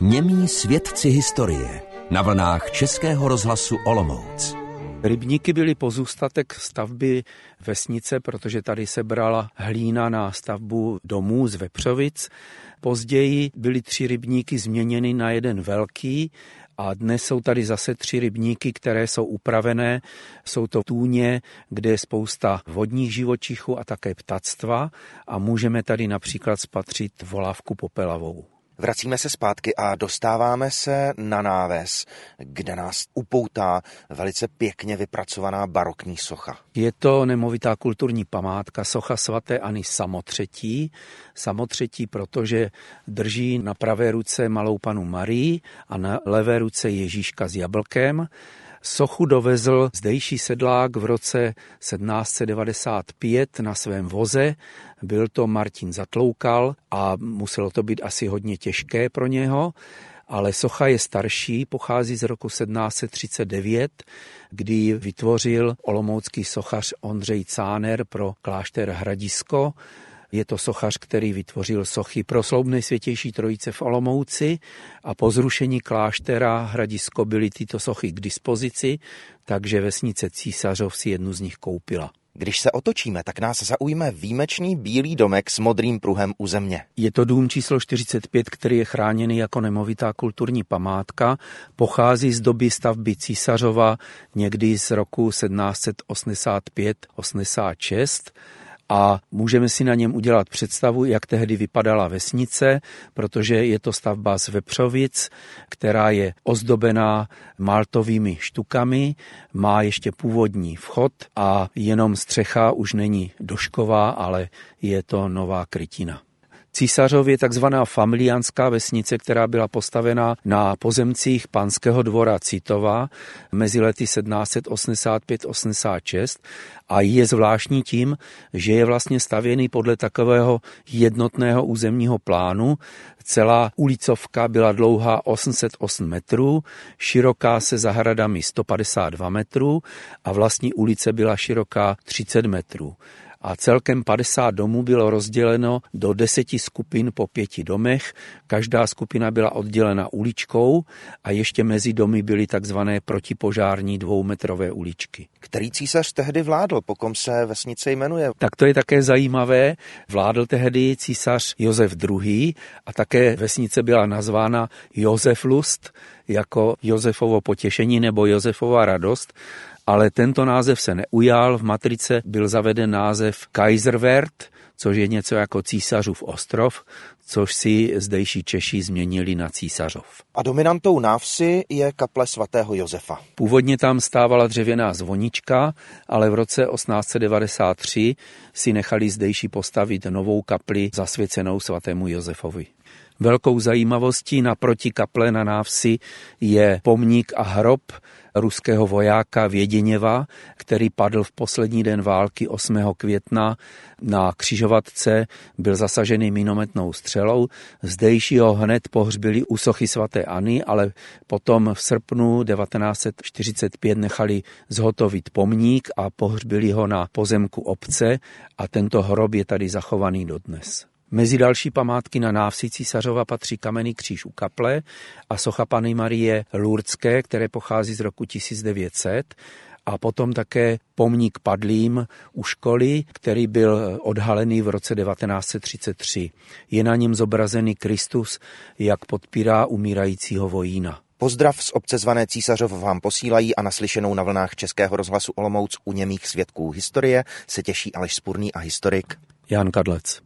Němí svědci historie na vlnách Českého rozhlasu Olomouc. Rybníky byly pozůstatek stavby vesnice, protože tady se brala hlína na stavbu domů z Vepřovic. Později byly tři rybníky změněny na jeden velký a dnes jsou tady zase tři rybníky, které jsou upravené. Jsou to tůně, kde je spousta vodních živočichů a také ptactva a můžeme tady například spatřit volávku popelavou. Vracíme se zpátky a dostáváme se na náves, kde nás upoutá velice pěkně vypracovaná barokní socha. Je to nemovitá kulturní památka socha svaté Ani Samotřetí. Samotřetí, protože drží na pravé ruce malou panu Marii a na levé ruce Ježíška s jablkem. Sochu dovezl zdejší sedlák v roce 1795 na svém voze. Byl to Martin Zatloukal a muselo to být asi hodně těžké pro něho ale socha je starší, pochází z roku 1739, kdy vytvořil olomoucký sochař Ondřej Cáner pro klášter Hradisko je to sochař, který vytvořil sochy pro sloubné světější trojice v Olomouci a po zrušení kláštera Hradisko byly tyto sochy k dispozici, takže vesnice Císařov si jednu z nich koupila. Když se otočíme, tak nás zaujme výjimečný bílý domek s modrým pruhem u země. Je to dům číslo 45, který je chráněný jako nemovitá kulturní památka. Pochází z doby stavby Císařova někdy z roku 1785-86 a můžeme si na něm udělat představu, jak tehdy vypadala vesnice, protože je to stavba z Vepřovic, která je ozdobená maltovými štukami, má ještě původní vchod a jenom střecha už není došková, ale je to nová krytina. Císařov je takzvaná familiánská vesnice, která byla postavena na pozemcích panského dvora Citova mezi lety 1785-86 a je zvláštní tím, že je vlastně stavěný podle takového jednotného územního plánu. Celá ulicovka byla dlouhá 808 metrů, široká se zahradami 152 metrů a vlastní ulice byla široká 30 metrů a celkem 50 domů bylo rozděleno do deseti skupin po pěti domech. Každá skupina byla oddělena uličkou a ještě mezi domy byly takzvané protipožární dvoumetrové uličky. Který císař tehdy vládl, pokom se vesnice jmenuje? Tak to je také zajímavé. Vládl tehdy císař Josef II. a také vesnice byla nazvána Josef Lust, jako Josefovo potěšení nebo Josefova radost ale tento název se neujal. V matrice byl zaveden název Kaiserwert, což je něco jako císařův ostrov, což si zdejší Češi změnili na císařov. A dominantou návsi je kaple svatého Josefa. Původně tam stávala dřevěná zvonička, ale v roce 1893 si nechali zdejší postavit novou kapli zasvěcenou svatému Josefovi. Velkou zajímavostí naproti kaple na návsi je pomník a hrob ruského vojáka Věděněva, který padl v poslední den války 8. května na křižovatce, byl zasažený minometnou střelou. Zdejší ho hned pohřbili u sochy svaté Ani, ale potom v srpnu 1945 nechali zhotovit pomník a pohřbili ho na pozemku obce a tento hrob je tady zachovaný dodnes. Mezi další památky na návsi císařova patří kamenný kříž u kaple a socha Pany Marie Lurdské, které pochází z roku 1900 a potom také pomník padlým u školy, který byl odhalený v roce 1933. Je na něm zobrazený Kristus, jak podpírá umírajícího vojína. Pozdrav z obce zvané Císařov vám posílají a naslyšenou na vlnách Českého rozhlasu Olomouc u němých svědků historie se těší Aleš Spurný a historik Jan Kadlec.